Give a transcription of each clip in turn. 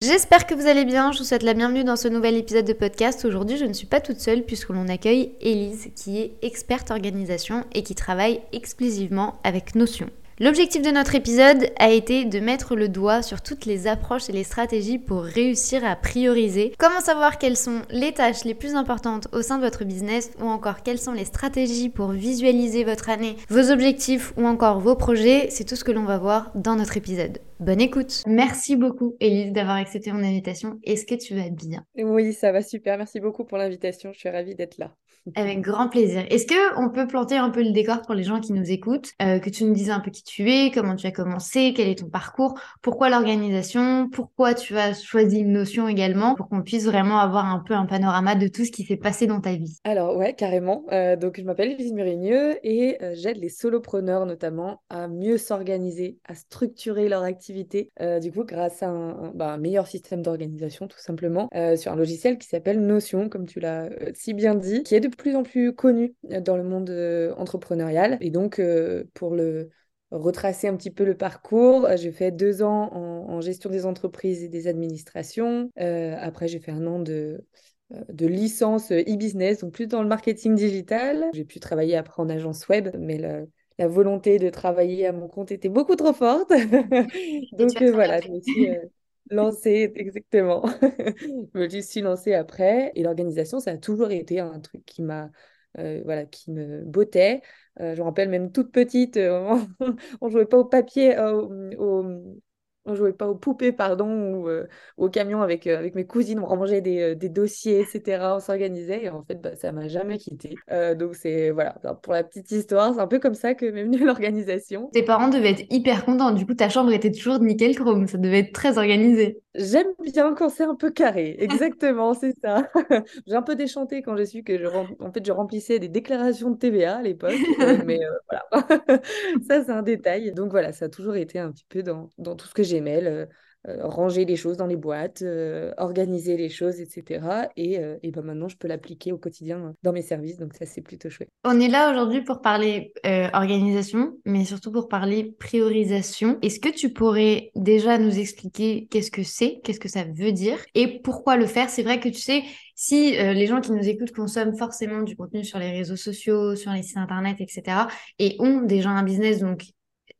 J'espère que vous allez bien, je vous souhaite la bienvenue dans ce nouvel épisode de podcast. Aujourd'hui je ne suis pas toute seule puisque l'on accueille Elise qui est experte organisation et qui travaille exclusivement avec Notion. L'objectif de notre épisode a été de mettre le doigt sur toutes les approches et les stratégies pour réussir à prioriser. Comment savoir quelles sont les tâches les plus importantes au sein de votre business ou encore quelles sont les stratégies pour visualiser votre année, vos objectifs ou encore vos projets? C'est tout ce que l'on va voir dans notre épisode. Bonne écoute. Merci beaucoup Elise d'avoir accepté mon invitation. Est-ce que tu vas bien? Oui, ça va super. Merci beaucoup pour l'invitation. Je suis ravie d'être là. Avec grand plaisir. Est-ce que on peut planter un peu le décor pour les gens qui nous écoutent, euh, que tu nous dises un peu qui tu es, comment tu as commencé, quel est ton parcours, pourquoi l'organisation, pourquoi tu as choisi une notion également, pour qu'on puisse vraiment avoir un peu un panorama de tout ce qui s'est passé dans ta vie? Alors ouais, carrément. Euh, donc je m'appelle Elise Murigneux et euh, j'aide les solopreneurs notamment à mieux s'organiser, à structurer leur activité, du coup grâce à un, bah, un meilleur système d'organisation tout simplement sur un logiciel qui s'appelle Notion, comme tu l'as si bien dit, qui est de plus en plus connu dans le monde entrepreneurial. Et donc pour le retracer un petit peu le parcours. Euh, j'ai fait deux ans en, gestion des entreprises et des administrations. Euh, après, j'ai fait un an de, euh, de licence e-business, donc plus dans le marketing digital. J'ai pu travailler après en agence web, mais la volonté de travailler à mon compte était beaucoup trop forte. donc voilà, je me suis lancée, exactement. je me suis lancée après. Et l'organisation, ça a toujours été un truc qui m'a euh, voilà, qui me bottait. Euh, je me rappelle même toute petite, euh, on jouait pas au papier, au, on jouait pas aux poupées, pardon, ou au camion avec, avec mes cousines, on rangeait des, des dossiers, etc. On s'organisait et en fait, bah, ça m'a jamais quitté. donc c'est voilà, pour la petite histoire, c'est un peu comme ça que m'est venue l'organisation. Tes parents devaient être hyper contents. Du coup, ta chambre était toujours nickel chrome, ça devait être très organisé. J'aime bien quand c'est un peu carré, exactement, c'est ça. J'ai un peu déchanté quand j'ai su que je, en fait, je remplissais des déclarations de TVA à l'époque, mais voilà, ça c'est un détail. Donc voilà, ça a toujours été un petit peu dans, dans tout ce que j'aimais, le, euh, ranger les choses dans les boîtes, euh, organiser les choses, etc. Et, euh, et ben maintenant, je peux l'appliquer au quotidien dans mes services. Donc ça, c'est plutôt chouette. On est là aujourd'hui pour parler organisation, mais surtout pour parler priorisation. Est-ce que tu pourrais déjà nous expliquer qu'est-ce que c'est, qu'est-ce que ça veut dire et pourquoi le faire? C'est vrai que tu sais, si les gens qui nous écoutent consomment forcément du contenu sur les réseaux sociaux, sur les sites internet, etc., et ont déjà un business, donc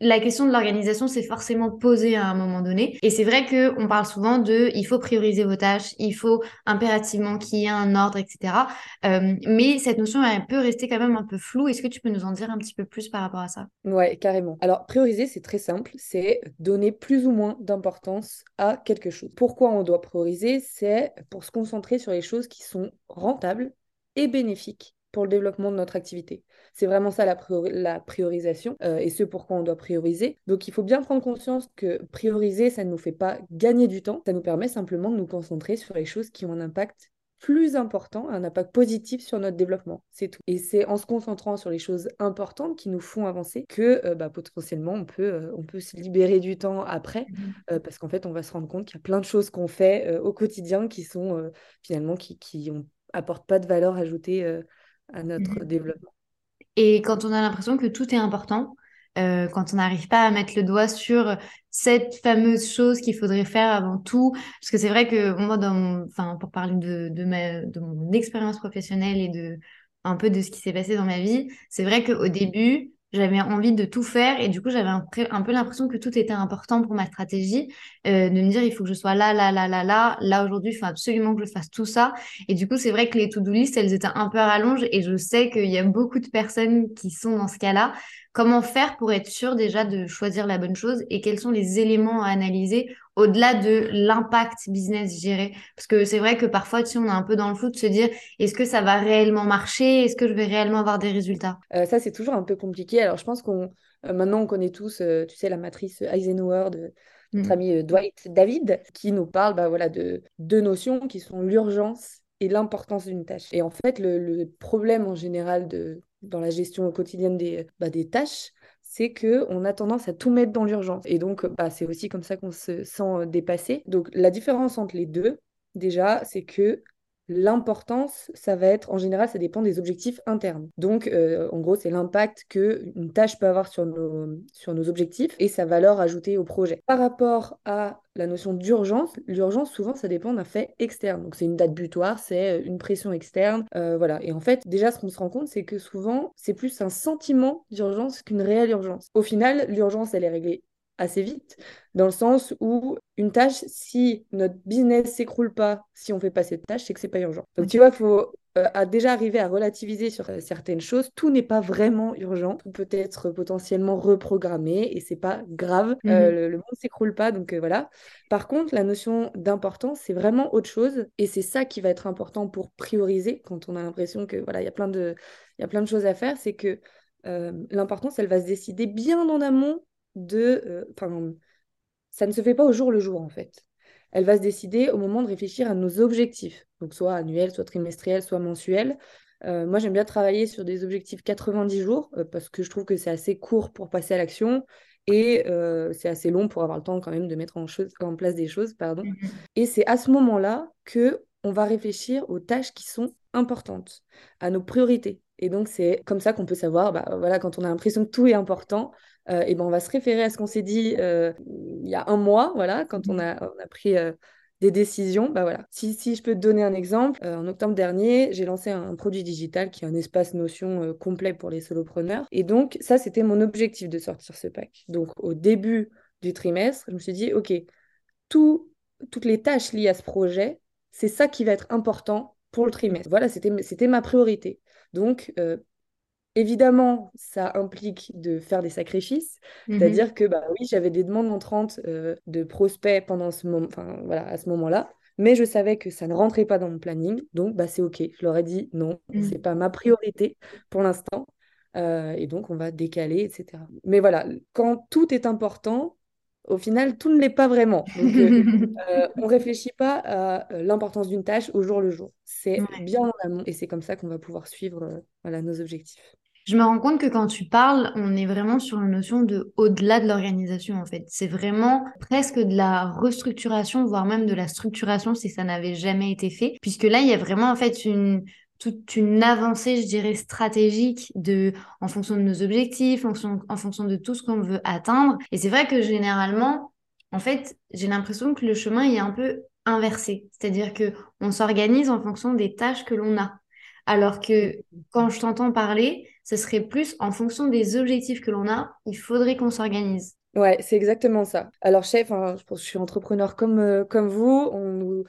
la question de l'organisation s'est forcément posée à un moment donné. Et c'est vrai que on parle souvent de il faut prioriser vos tâches, il faut impérativement qu'il y ait un ordre, etc. Euh, mais cette notion elle peut rester quand même un peu floue. Est-ce que tu peux nous en dire un petit peu plus par rapport à ça? Ouais, carrément. Alors prioriser, c'est très simple, c'est donner plus ou moins d'importance à quelque chose. Pourquoi on doit prioriser? C'est pour se concentrer sur les choses qui sont rentables et bénéfiques pour le développement de notre activité. C'est vraiment ça la, la priorisation euh, et ce pourquoi on doit prioriser. Donc il faut bien prendre conscience que prioriser, ça ne nous fait pas gagner du temps, ça nous permet simplement de nous concentrer sur les choses qui ont un impact plus important, un impact positif sur notre développement. C'est tout. Et c'est en se concentrant sur les choses importantes qui nous font avancer que euh, bah, potentiellement on peut, euh, on peut se libérer du temps après mmh. parce qu'en fait on va se rendre compte qu'il y a plein de choses qu'on fait au quotidien qui sont finalement qui, qui ont, apportent pas de valeur ajoutée à notre mmh. développement. Et quand on a l'impression que tout est important, euh, quand on n'arrive pas à mettre le doigt sur cette fameuse chose qu'il faudrait faire avant tout, parce que c'est vrai que moi, dans enfin, pour parler de, de, ma, de mon expérience professionnelle et de un peu de ce qui s'est passé dans ma vie, c'est vrai qu'au début, j'avais envie de tout faire et du coup j'avais un, peu l'impression que tout était important pour ma stratégie euh, de me dire il faut que je sois là là là là là là aujourd'hui il faut absolument que je fasse tout ça. Et du coup c'est vrai que les to-do list elles étaient un peu à rallonge et je sais qu'il y a beaucoup de personnes qui sont dans ce cas-là comment faire pour être sûr déjà de choisir la bonne chose et quels sont les éléments à analyser au-delà de l'impact business géré? Parce que c'est vrai que parfois, tu sais, on est un peu dans le flou de se dire, est-ce que ça va réellement marcher? Est-ce que je vais réellement avoir des résultats? Euh, Ça, c'est toujours un peu compliqué. Alors, je pense qu'on euh, maintenant, on connaît tous, euh, tu sais, la matrice Eisenhower de notre mm. ami Dwight David, qui nous parle bah, voilà, de deux notions qui sont l'urgence et l'importance d'une tâche. Et en fait, le, problème en général de, dans la gestion quotidienne des, bah, des tâches, c'est que on a tendance à tout mettre dans l'urgence. Et donc, bah, c'est aussi comme ça qu'on se sent dépassé. Donc, la différence entre les deux, déjà, c'est que L'importance, ça va être, en général, ça dépend des objectifs internes. Donc, euh, en gros, c'est l'impact qu'une tâche peut avoir sur nos, sur nos objectifs et sa valeur ajoutée au projet. Par rapport à la notion d'urgence, l'urgence, souvent, ça dépend d'un fait externe. Donc, c'est une date butoir, c'est euh, une pression externe. Euh, voilà. Et en fait, déjà, ce qu'on se rend compte, c'est que souvent, c'est plus un sentiment d'urgence qu'une réelle urgence. Au final, l'urgence, elle est réglée assez vite, dans le sens où une tâche, si notre business s'écroule pas, si on fait pas cette tâche, c'est que c'est pas urgent. Donc tu vois, il faut euh, déjà arriver à relativiser sur euh, certaines choses. Tout n'est pas vraiment urgent, tout peut être potentiellement reprogrammé et c'est pas grave. Euh, mhm. le, monde s'écroule pas, donc voilà. Par contre, la notion d'importance, c'est vraiment autre chose et c'est ça qui va être important pour prioriser quand on a l'impression que voilà, il y a plein de, il y a plein de choses à faire, c'est que l'importance, elle va se décider bien en amont de... Euh, ça ne se fait pas au jour le jour, en fait. Elle va se décider au moment de réfléchir à nos objectifs, donc soit annuels, soit trimestriels, soit mensuels. Euh, moi, j'aime bien travailler sur des objectifs 90 jours euh, parce que je trouve que c'est assez court pour passer à l'action et c'est assez long pour avoir le temps quand même de mettre en, en place des choses. Pardon. Mmh et c'est à ce moment-là que on va réfléchir aux tâches qui sont importantes, à nos priorités. Et donc, c'est comme ça qu'on peut savoir, bah, voilà, quand on a l'impression que tout est important, euh, et ben on va se référer à ce qu'on s'est dit euh, il y a un mois, voilà, quand on mmh. a, on a pris euh, des décisions. Bah voilà. Si, si, je peux te donner un exemple, en octobre dernier, j'ai lancé un, produit digital qui est un espace notion complet pour les solopreneurs. Et donc, ça, c'était mon objectif de sortir ce pack. Donc, au début du trimestre, je me suis dit, OK, tout, toutes les tâches liées à ce projet, c'est ça qui va être important pour le trimestre. Voilà, c'était ma priorité. Donc, Évidemment, ça implique de faire des sacrifices, mmh c'est-à-dire que bah oui, j'avais des demandes entrantes euh, de prospects pendant ce moment, enfin voilà, à ce moment-là, mais je savais que ça ne rentrait pas dans mon planning, donc bah c'est ok. Je leur ai dit non, ce mmh. c'est pas ma priorité pour l'instant, euh, et donc on va décaler, etc. Mais voilà, quand tout est important, au final, tout ne l'est pas vraiment. Donc, euh, on ne réfléchit pas à l'importance d'une tâche au jour le jour. C'est bien en amont et c'est comme ça qu'on va pouvoir suivre voilà, nos objectifs. Je me rends compte que quand tu parles, on est vraiment sur une notion de au-delà de l'organisation en fait. C'est vraiment presque de la restructuration, voire même de la structuration si ça n'avait jamais été fait. Puisque là, il y a vraiment en fait une, toute une avancée, je dirais, stratégique de, en fonction de nos objectifs, en fonction, en fonction de tout ce qu'on veut atteindre. Et c'est vrai que généralement, en fait, j'ai l'impression que le chemin est un peu inversé. C'est-à-dire que on s'organise en fonction des tâches que l'on a. Alors que quand je t'entends parler, ce serait plus en fonction des objectifs que l'on a, il faudrait qu'on s'organise. Ouais, c'est exactement ça. Alors, chef, hein, je pense que je suis entrepreneur comme, euh, comme vous. On nous,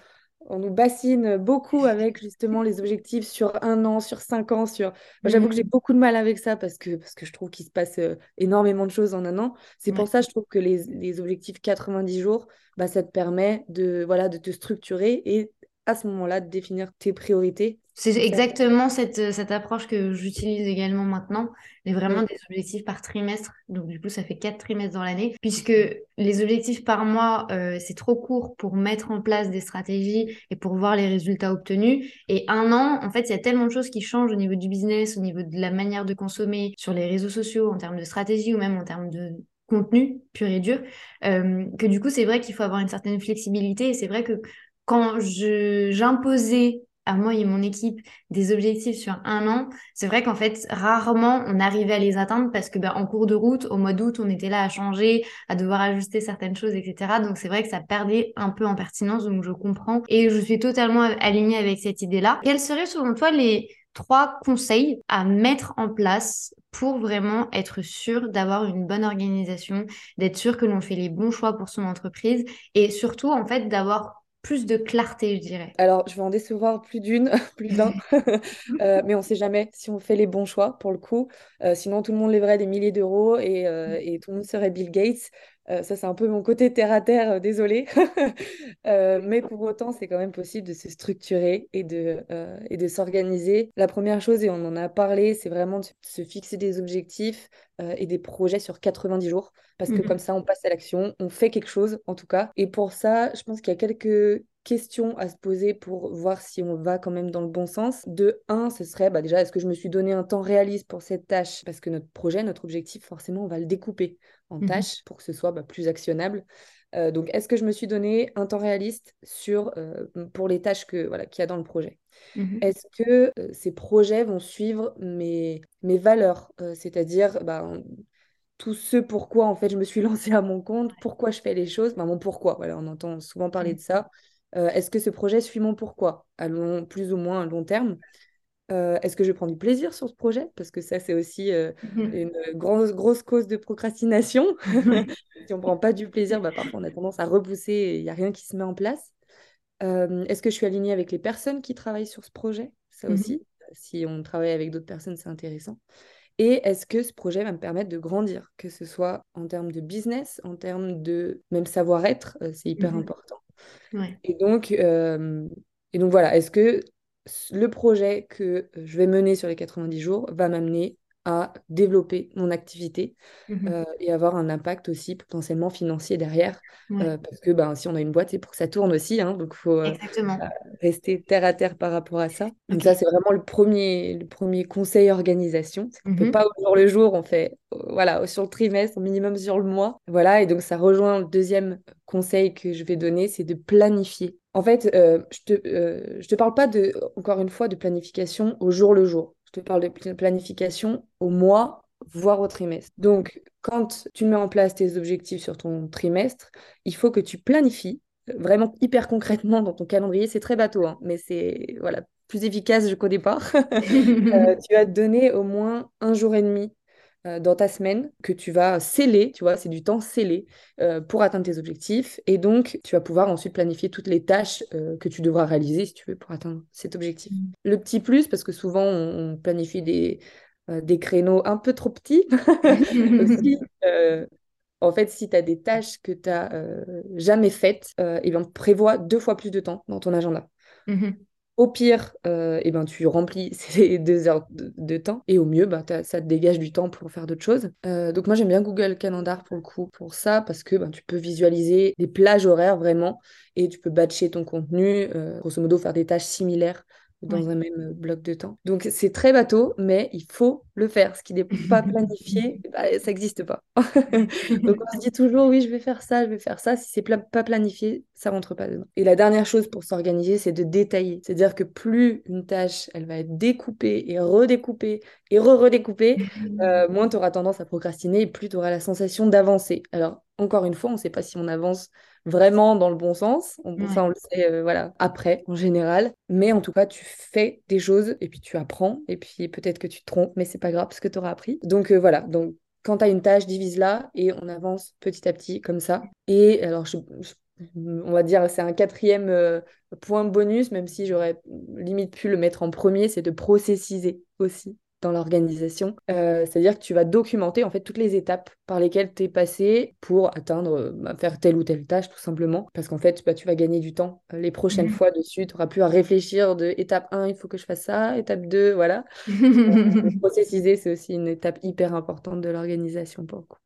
on nous bassine beaucoup avec justement les objectifs sur un an, sur cinq ans. Sur... J'avoue que j'ai mmh. beaucoup de mal avec ça parce que, parce que je trouve qu'il se passe euh, énormément de choses en un an. C'est pour ça que je trouve que les, les objectifs 90 jours, bah, ça te permet de, voilà, de te structurer et à ce moment-là de définir tes priorités c'est exactement cette, euh, cette approche que j'utilise également maintenant, mais vraiment des objectifs par trimestre. Donc du coup, ça fait quatre trimestres dans l'année, puisque les objectifs par mois, euh, c'est trop court pour mettre en place des stratégies et pour voir les résultats obtenus. Et un an, en fait, il y a tellement de choses qui changent au niveau du business, au niveau de la manière de consommer, sur les réseaux sociaux, en termes de stratégie ou même en termes de contenu pur et dur, euh, que du coup, c'est vrai qu'il faut avoir une certaine flexibilité. Et c'est vrai que quand j'imposais à moi et mon équipe des objectifs sur un an, c'est vrai qu'en fait, rarement on arrivait à les atteindre parce que ben, en cours de route, au mois d'août, on était là à changer, à devoir ajuster certaines choses, etc. Donc c'est vrai que ça perdait un peu en pertinence, donc je comprends. Et je suis totalement alignée avec cette idée-là. Quels seraient selon toi les trois conseils à mettre en place pour vraiment être sûr d'avoir une bonne organisation, d'être sûr que l'on fait les bons choix pour son entreprise et surtout en fait d'avoir plus de clarté, je dirais. Alors, je vais en décevoir plus d'une, plus d'un, euh, mais on ne sait jamais si on fait les bons choix pour le coup. Euh, sinon, tout le monde lèverait des milliers d'euros et, euh, mm. et, tout le monde serait Bill Gates. ça, c'est un peu mon côté terre à terre, désolé. mais pour autant, c'est quand même possible de se structurer et de, et de s'organiser. La première chose, et on en a parlé, c'est vraiment de se fixer des objectifs et des projets sur 90 jours parce que mmh comme ça, on passe à l'action, on fait quelque chose en tout cas. Et pour ça, je pense qu'il y a quelques questions à se poser pour voir si on va quand même dans le bon sens. De un, ce serait bah, déjà, est-ce que je me suis donné un temps réaliste pour cette tâche? Parce que notre projet, notre objectif, forcément, on va le découper en mmh tâches pour que ce soit bah, plus actionnable. Euh, donc, est-ce que je me suis donné un temps réaliste sur, euh, pour les tâches que voilà qu'il y a dans le projet? Mmh Est-ce que euh, ces projets vont suivre mes, mes valeurs? C'est-à-dire bah, tout ce pourquoi en fait je me suis lancée à mon compte, pourquoi je fais les choses, bah, mon pourquoi. Voilà, on entend souvent parler mmh. de ça. Est-ce que ce projet suit mon pourquoi à long, plus ou moins à long terme? Euh, est-ce que je prends du plaisir sur ce projet? Parce que ça, c'est aussi euh, mmh une grosse, grosse cause de procrastination. si on ne prend pas du plaisir, bah, parfois on a tendance à repousser et il n'y a rien qui se met en place. Euh, est-ce que je suis alignée avec les personnes qui travaillent sur ce projet? Ça mmh aussi, si on travaille avec d'autres personnes, c'est intéressant. Et est-ce que ce projet va me permettre de grandir, que ce soit en termes de business, en termes de même savoir-être, c'est hyper mmh important. Et donc, et donc voilà, est-ce que le projet que je vais mener sur les 90 jours va m'amener à développer mon activité mmh euh, et avoir un impact aussi potentiellement financier derrière. Euh, parce que ben, si on a une boîte, c'est pour que ça tourne aussi. Hein, donc, il faut euh, rester terre à terre par rapport à ça. Donc, ça, c'est vraiment le premier, le premier conseil organisation. On ne peut mmh pas au jour le jour, on fait voilà, sur le trimestre, au minimum sur le mois. Voilà, et donc ça rejoint le deuxième conseil que je vais donner, c'est de planifier. En fait, je te, je te parle pas de, encore une fois, de planification au jour le jour. Je te parle de planification au mois, voire au trimestre. Donc, quand tu mets en place tes objectifs sur ton trimestre, il faut que tu planifies euh, vraiment hyper concrètement dans ton calendrier. C'est très bateau, hein, mais c'est voilà plus efficace qu'au départ. Euh, tu vas te donner au moins un jour et demi dans ta semaine que tu vas sceller, tu vois, c'est du temps scellé euh, pour atteindre tes objectifs. Et donc, tu vas pouvoir ensuite planifier toutes les tâches euh, que tu devras réaliser, si tu veux, pour atteindre cet objectif. Mmh. Le petit plus, parce que souvent, on, planifie des, des créneaux un peu trop petits, aussi, en fait, si tu as des tâches que tu n'as jamais faites, et eh bien, prévois deux fois plus de temps dans ton agenda. Mmh au pire, euh, eh ben, tu remplis ces deux heures de, temps. Et au mieux, bah, ça te dégage du temps pour faire d'autres choses. Euh, donc moi, j'aime bien Google Calendar pour le coup, pour ça, parce que ben, tu peux visualiser des plages horaires vraiment. Et tu peux batcher ton contenu, euh, grosso modo, faire des tâches similaires dans un même euh, bloc de temps. Donc c'est très bateau, mais il faut le faire. Ce qui n'est pas planifié, bah, ça n'existe pas. Donc on se dit toujours oui, je vais faire ça, je vais faire ça. Si c'est pas planifié, ça rentre pas dedans. Et la dernière chose pour s'organiser, c'est de détailler. C'est-à-dire que plus une tâche, elle va être découpée et redécoupée et re-redécoupée, euh, moins tu auras tendance à procrastiner et plus tu auras la sensation d'avancer. Alors encore une fois, on ne sait pas si on avance vraiment dans le bon sens. On, Ça, on le sait euh, voilà, après, en général. Mais en tout cas, tu fais des choses et puis tu apprends. Et puis peut-être que tu te trompes, mais c'est pas grave parce que tu auras appris. Donc euh, voilà. Donc quand tu as une tâche, divise-la et on avance petit à petit comme ça. Et alors, on va dire, c'est un quatrième euh, point bonus, même si j'aurais limite pu le mettre en premier, c'est de processiser aussi dans l'organisation. Euh, c'est-à-dire que tu vas documenter en fait toutes les étapes par lesquelles tu es passé pour atteindre, euh, bah, faire telle ou telle tâche tout simplement. Parce qu'en fait, bah, tu vas gagner du temps euh, les prochaines mmh. fois dessus. Tu n'auras plus à réfléchir de étape 1, il faut que je fasse ça, étape 2, voilà. processiser, c'est aussi une étape hyper importante de l'organisation pour le coup.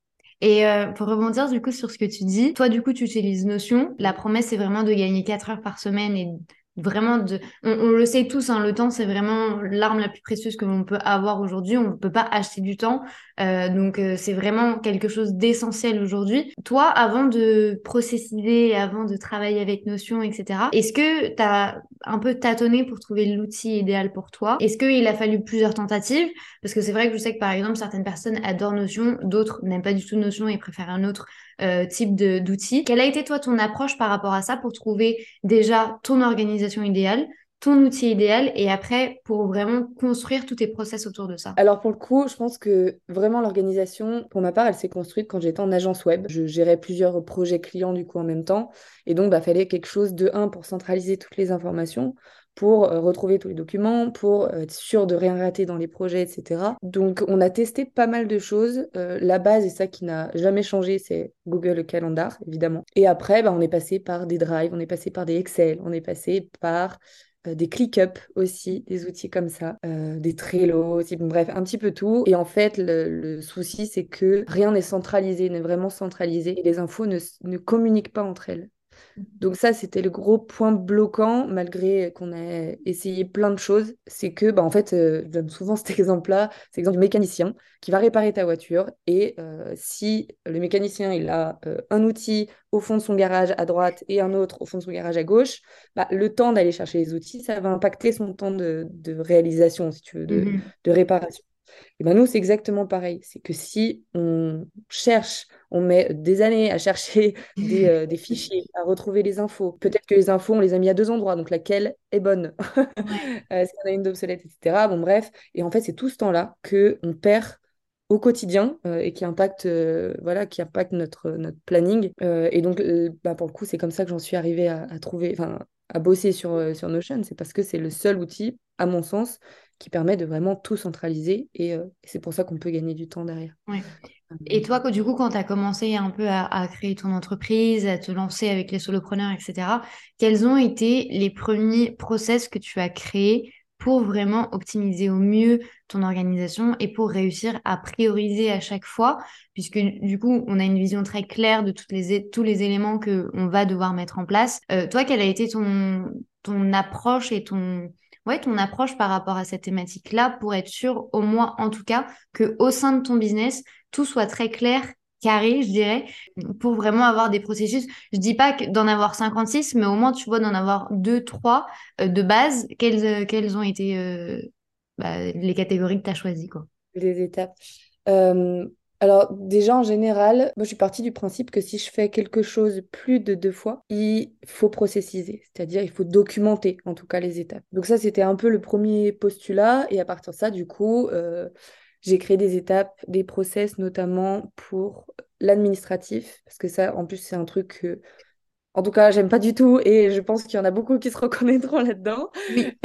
Et pour rebondir du coup sur ce que tu dis, toi du coup tu utilises Notion. La promesse c'est vraiment de gagner 4 heures par semaine et vraiment de on, le sait tous hein, le temps c'est vraiment l'arme la plus précieuse que l'on peut avoir aujourd'hui. On ne peut pas acheter du temps. Euh, donc euh, c'est vraiment quelque chose d'essentiel aujourd'hui. Toi avant de processiser avant de travailler avec Notion etc est-ce que tu as un peu tâtonné pour trouver l'outil idéal pour toi? Est-ce qu'il a fallu plusieurs tentatives? Parce que c'est vrai que je sais que par exemple certaines personnes adorent Notion d'autres n'aiment pas du tout Notion et préfèrent un autre euh, type d'outils. Quelle a été toi ton approche par rapport à ça pour trouver déjà ton organisation idéale, ton outil idéal et après pour vraiment construire tous tes process autour de ça? Alors pour le coup, je pense que vraiment l'organisation, pour ma part, elle s'est construite quand j'étais en agence web. Je gérais plusieurs projets clients du coup en même temps et donc il bah, fallait quelque chose de un pour centraliser toutes les informations, pour euh, retrouver tous les documents, pour euh, être sûr de rien rater dans les projets, etc. Donc, on a testé pas mal de choses. Euh, la base, et ça qui n'a jamais changé, c'est Google Calendar, évidemment. Et après, bah, on est passé par des Drive, on est passé par des Excel, on est passé par des ClickUp aussi, des outils comme ça, des Trello, aussi, bref, un petit peu tout. Et en fait, le, souci, c'est que rien n'est centralisé, n'est vraiment centralisé, et les infos ne communiquent pas entre elles. Donc ça, c'était le gros point bloquant, malgré qu'on ait essayé plein de choses. C'est que, bah, en fait, euh, je donne souvent cet exemple-là, c'est l'exemple du mécanicien qui va réparer ta voiture. Et euh, si le mécanicien, il a euh, un outil au fond de son garage à droite et un autre au fond de son garage à gauche, bah, le temps d'aller chercher les outils, ça va impacter son temps de, réalisation, si tu veux, de, de réparation. Et ben nous, c'est exactement pareil. C'est que si on cherche, on met des années à chercher euh, des, fichiers, à retrouver les infos, peut-être que les infos, on les a mis à deux endroits, donc laquelle est bonne? Est-ce qu'on a une d'obsolète, etc. Bon, bref. Et en fait, c'est tout ce temps-là qu'on perd au quotidien euh, et qui impacte, euh, voilà, qui impacte notre, notre planning. et donc, bah, pour le coup, c'est comme ça que j'en suis arrivée à, à trouver, enfin, à bosser sur, sur Notion. C'est parce que c'est le seul outil, à mon sens, qui permet de vraiment tout centraliser et, euh, c'est pour ça qu'on peut gagner du temps derrière. Et toi, du coup, quand tu as commencé un peu à, créer ton entreprise, à te lancer avec les solopreneurs, etc., quels ont été les premiers process que tu as créés pour vraiment optimiser au mieux ton organisation et pour réussir à prioriser à chaque fois, puisque du coup, on a une vision très claire de toutes les, tous les éléments qu'on va devoir mettre en place. Euh, toi, quelle a été ton, ton approche et ton, ouais, ton approche par rapport à cette thématique-là pour être sûr, au moins en tout cas, que au sein de ton business, tout soit très clair carré, je dirais, pour vraiment avoir des processus. Je dis pas d'en avoir 56, mais au moins, tu vois, d'en avoir deux, trois euh, de base. Quelles, euh, ont été euh, bah, les catégories que tu as choisies, quoi Les étapes. Alors déjà en général, moi je suis partie du principe que si je fais quelque chose plus de deux fois, il faut processiser, c'est-à-dire il faut documenter en tout cas les étapes. Donc ça c'était un peu le premier postulat. Et à partir de ça du coup euh, j'ai créé des étapes, des process notamment pour l'administratif. Parce que ça en plus c'est un truc que en tout cas, j'aime pas du tout. Et je pense qu'il y en a beaucoup qui se reconnaîtront là-dedans.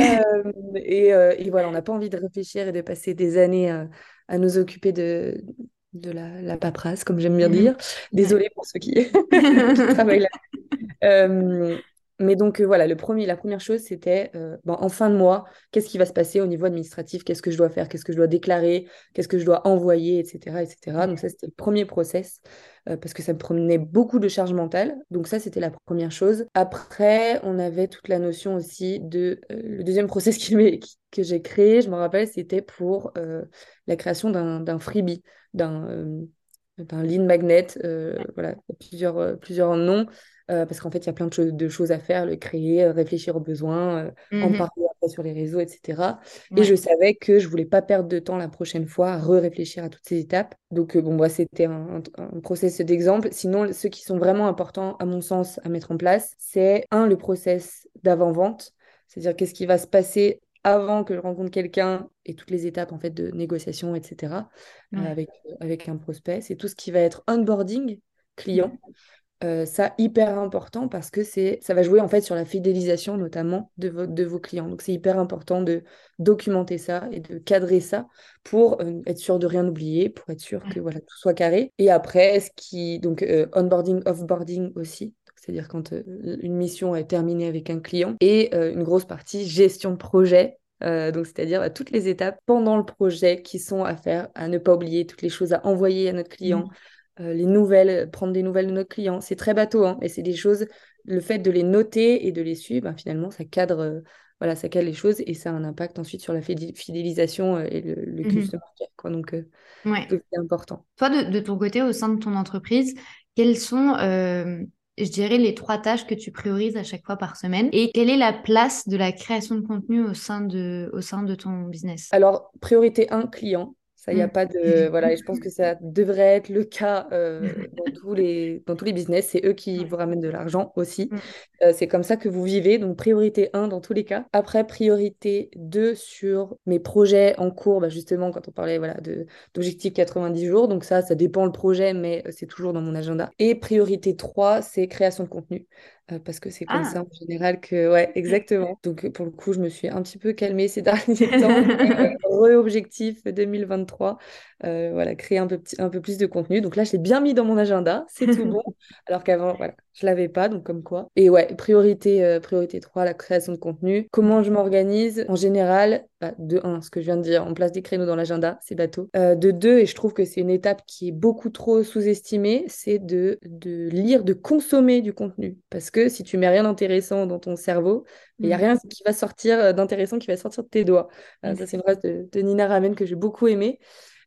Euh, et, euh, et, voilà, on n'a pas envie de réfléchir et de passer des années à nous occuper de, de la, la, paperasse, comme j'aime bien mhm. dire. Désolée pour ceux qui, travaillent là. Euh, mais donc euh, voilà, le premier, la première chose, c'était euh, en fin de mois, qu'est-ce qui va se passer au niveau administratif, qu'est-ce que je dois faire, qu'est-ce que je dois déclarer, qu'est-ce que je dois envoyer, etc. etc. Donc ça, c'était le premier process, parce que ça me prenait beaucoup de charge mentale. Donc ça, c'était la première chose. Après, on avait toute la notion aussi de... le deuxième process qui, que j'ai créé, je me rappelle, c'était pour la création d'un freebie d'un euh, lead magnet, euh, voilà, plusieurs, euh, plusieurs noms, parce qu'en fait, il y a plein de, choses de choses à faire, le créer, réfléchir aux besoins, en mmh parler après sur les réseaux, etc. Et je savais que je voulais pas perdre de temps la prochaine fois à re-réfléchir à toutes ces étapes. Donc, bon, moi, c'était un, un, process d'exemple. Sinon, ceux qui sont vraiment importants, à mon sens, à mettre en place, c'est un, le process d'avant-vente, c'est-à-dire qu'est-ce qui va se passer avant que je rencontre quelqu'un et toutes les étapes en fait de négociation, etc. Euh, avec, euh, avec un prospect. C'est tout ce qui va être onboarding client. Euh, ça hyper important parce que c'est ça va jouer en fait sur la fidélisation notamment de, de vos clients. Donc c'est hyper important de documenter ça et de cadrer ça pour être sûr de rien oublier, pour être sûr que voilà tout soit carré. Et après ce qui donc onboarding, offboarding aussi. C'est-à-dire quand une mission est terminée avec un client et une grosse partie gestion de projet euh, donc, c'est-à-dire bah, toutes les étapes pendant le projet qui sont à faire, à ne pas oublier, toutes les choses à envoyer à notre client, mmh. Euh, les nouvelles, prendre des nouvelles de notre client. C'est très bateau, hein, mais c'est des choses, le fait de les noter et de les suivre, bah, finalement, ça cadre, euh, voilà, ça cadre les choses et ça a un impact ensuite sur la fidélisation et le, le mmh customer Quoi. Donc, c'est important. Toi, de, de, ton côté, au sein de ton entreprise, quels sont je dirais, les trois tâches que tu priorises à chaque fois par semaine et quelle est la place de la création de contenu au sein de, au sein de ton business? Alors, priorité 1, client. Ça, il n'y a mm. pas de. Voilà, et je pense que ça devrait être le cas euh, dans, tous les, dans tous les business. C'est eux qui vous ramènent de l'argent aussi. Mm. Euh, c'est comme ça que vous vivez. Donc, priorité 1 dans tous les cas. Après, priorité 2 sur mes projets en cours. Bah, justement, quand on parlait voilà, d'objectif 90 jours. Donc, ça, ça dépend le projet, mais euh, c'est toujours dans mon agenda. Et priorité 3, c'est création de contenu. Euh, parce que c'est comme ah. ça en général que... Ouais, exactement. Donc pour le coup, je me suis un petit peu calmée ces derniers temps. Re-objectif 2023, voilà, créer un peu, un peu plus de contenu. Donc là, je l'ai bien mis dans mon agenda, c'est tout bon. Alors qu'avant, voilà, je l'avais pas, donc comme quoi. Et ouais, priorité, priorité 3, la création de contenu. Comment je m'organise? En général, bah, de 1, ce que je viens de dire, on place des créneaux dans l'agenda, c'est bateau. de 2, et je trouve que c'est une étape qui est beaucoup trop sous-estimée, c'est de, de lire, de consommer du contenu. Parce que si tu mets rien d'intéressant dans ton cerveau, il n'y a mm. rien qui va sortir euh, d'intéressant qui va sortir de tes doigts. Euh, ça, c'est une phrase de, Nina Ramen que j'ai beaucoup aimée.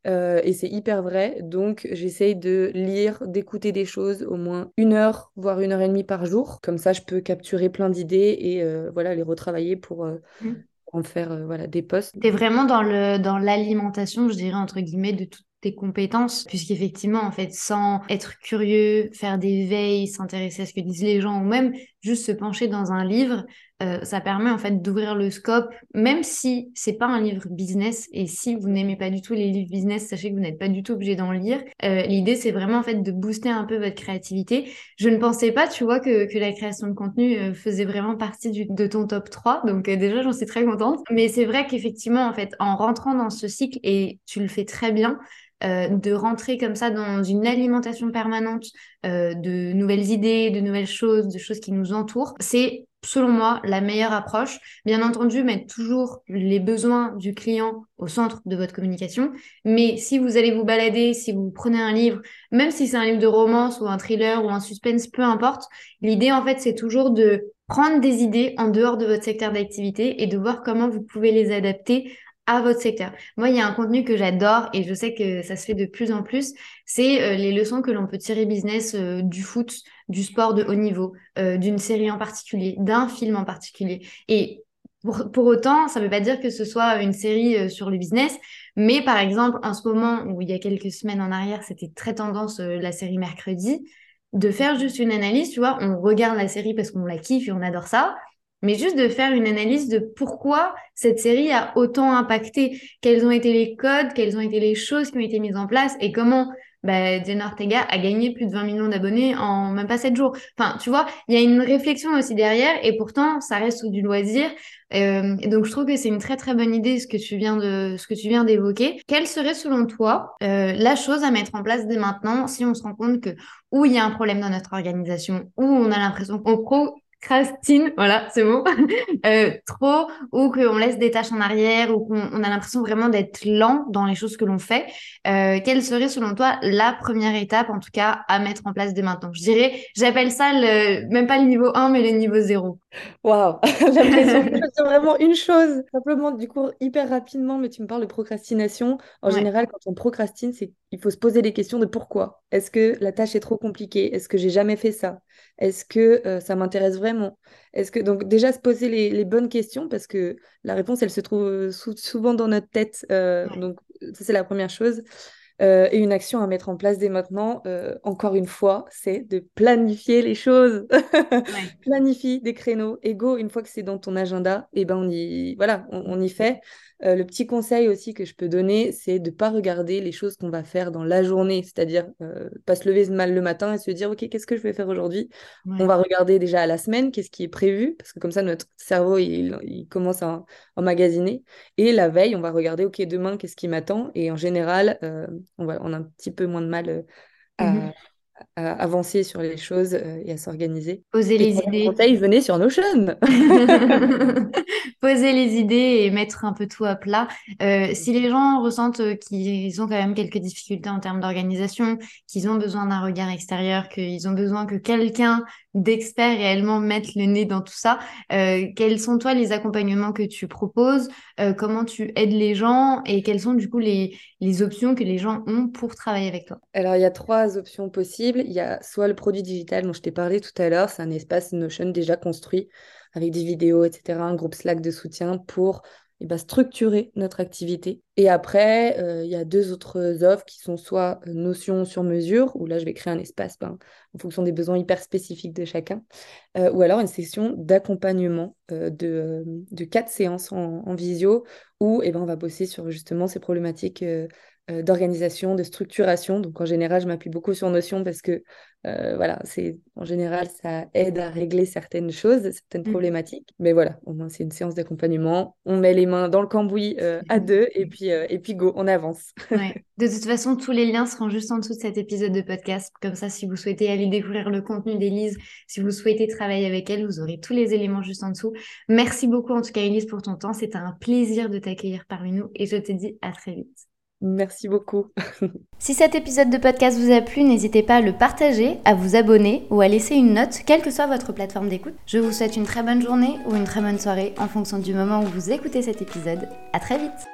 Euh, et c'est hyper vrai. Donc, j'essaye de lire, d'écouter des choses au moins une heure, voire une heure et demie par jour. Comme ça, je peux capturer plein d'idées et voilà, les retravailler pour, mm. en faire voilà, des posts. Tu es vraiment dans l'alimentation, dans je dirais, entre guillemets, de toute tes compétences, puisqu'effectivement, en fait, sans être curieux, faire des veilles, s'intéresser à ce que disent les gens, ou même juste se pencher dans un livre, euh, ça permet en fait d'ouvrir le scope, même si c'est pas un livre business, et si vous n'aimez pas du tout les livres business, sachez que vous n'êtes pas du tout obligé d'en lire. Euh, L'idée, c'est vraiment en fait de booster un peu votre créativité. Je ne pensais pas, tu vois, que, que la création de contenu euh, faisait vraiment partie de ton top 3, donc déjà, j'en suis très contente. Mais c'est vrai qu'effectivement, en fait, en rentrant dans ce cycle, et tu le fais très bien, de rentrer comme ça dans une alimentation permanente de nouvelles idées, de nouvelles choses, de choses qui nous entourent, c'est selon moi la meilleure approche. Bien entendu, mettre toujours les besoins du client au centre de votre communication. Mais si vous allez vous balader, si vous prenez un livre, même si c'est un livre de romance ou un thriller ou un suspense, peu importe, l'idée en fait c'est toujours de prendre des idées en dehors de votre secteur d'activité et de voir comment vous pouvez les adapter à votre secteur. Moi, il y a un contenu que j'adore et je sais que ça se fait de plus en plus, c'est euh, les leçons que l'on peut tirer business euh, du foot, du sport de haut niveau, euh, d'une série en particulier, d'un film en particulier. Et pour, pour autant, ça ne veut pas dire que ce soit une série sur le business, mais par exemple, en ce moment où il y a quelques semaines en arrière, c'était très tendance la série mercredi, de faire juste une analyse, tu vois, on regarde la série parce qu'on la kiffe et on adore ça, mais juste de faire une analyse de pourquoi cette série a autant impacté, quels ont été les codes, quelles ont été les choses qui ont été mises en place et comment bah, Jenna Ortega a gagné plus de 20 millions d'abonnés en même pas 7 jours. Enfin, tu vois, il y a une réflexion aussi derrière et pourtant, ça reste du loisir. Euh, donc, je trouve que c'est une très très bonne idée ce que tu viens de ce que tu viens d'évoquer. Quelle serait selon toi euh, la chose à mettre en place dès maintenant si on se rend compte que où il y a un problème dans notre organisation, où on a l'impression qu'on pro Crastine, voilà, c'est bon, euh, trop, ou qu'on laisse des tâches en arrière, ou qu'on a l'impression vraiment d'être lent dans les choses que l'on fait. Euh, quelle serait, selon toi, la première étape, en tout cas, à mettre en place dès maintenant? Je dirais, j'appelle ça le, même pas le niveau 1, mais le niveau 0. Waouh, l'impression que c'est vraiment une chose. Simplement, du coup, hyper rapidement, mais tu me parles de procrastination. En général, quand on procrastine, c'est il faut se poser les questions de pourquoi. Est-ce que la tâche est trop compliquée? Est-ce que j'ai jamais fait ça? Est-ce que euh, ça m'intéresse vraiment? Est-ce que donc déjà se poser les, bonnes questions parce que la réponse elle se trouve euh, souvent dans notre tête. Euh, donc ça c'est la première chose. Et une action à mettre en place dès maintenant, encore une fois, c'est de planifier les choses. Planifie des créneaux. Ego, une fois que c'est dans ton agenda, et eh ben on y voilà, on y fait. Euh, le petit conseil aussi que je peux donner, c'est de ne pas regarder les choses qu'on va faire dans la journée, c'est-à-dire euh, pas se lever mal le matin et se dire, OK, qu'est-ce que je vais faire aujourd'hui? On va regarder déjà à la semaine, qu'est-ce qui est prévu, parce que comme ça, notre cerveau, il, commence à emmagasiner. Et la veille, on va regarder, OK, demain, qu'est-ce qui m'attend? Et en général, euh, on, a un petit peu moins de mal à, mmh à avancer sur les choses euh, et à s'organiser. Poser les idées. Conseil, venez sur Notion. Poser les idées et mettre un peu tout à plat. Euh, si les gens ressentent qu'ils ont quand même quelques difficultés en termes d'organisation, qu'ils ont besoin d'un regard extérieur, qu'ils ont besoin que quelqu'un d'expert réellement mette le nez dans tout ça, euh, quels sont toi les accompagnements que tu proposes, comment tu aides les gens? Et quelles sont du coup les, les options que les gens ont pour travailler avec toi? Alors il y a trois options possibles. Il y a soit le produit digital dont je t'ai parlé tout à l'heure, c'est un espace Notion déjà construit avec des vidéos, etc., un groupe Slack de soutien pour eh ben, structurer notre activité. Et après, euh, il y a deux autres offres qui sont soit euh, Notion sur mesure, où là, je vais créer un espace ben, en fonction des besoins hyper spécifiques de chacun, euh, ou alors une session d'accompagnement de, de, quatre séances en, visio, où eh ben, on va bosser sur justement ces problématiques d'organisation, de structuration. Donc en général, je m'appuie beaucoup sur Notion parce que voilà, c'est en général ça aide à régler certaines choses, certaines mmh. problématiques. Mais voilà, au moins c'est une séance d'accompagnement. On met les mains dans le cambouis à deux et puis et puis go, on avance. De toute façon, tous les liens seront juste en dessous de cet épisode de podcast. Comme ça, si vous souhaitez aller découvrir le contenu d'Elise, si vous souhaitez travailler avec elle, vous aurez tous les éléments juste en dessous. Merci beaucoup en tout cas Elise pour ton temps. C'était un plaisir de t'accueillir parmi nous et je te dis à très vite. Merci beaucoup. si cet épisode de podcast vous a plu, n'hésitez pas à le partager, à vous abonner ou à laisser une note, quelle que soit votre plateforme d'écoute. Je vous souhaite une très bonne journée ou une très bonne soirée en fonction du moment où vous écoutez cet épisode. À très vite.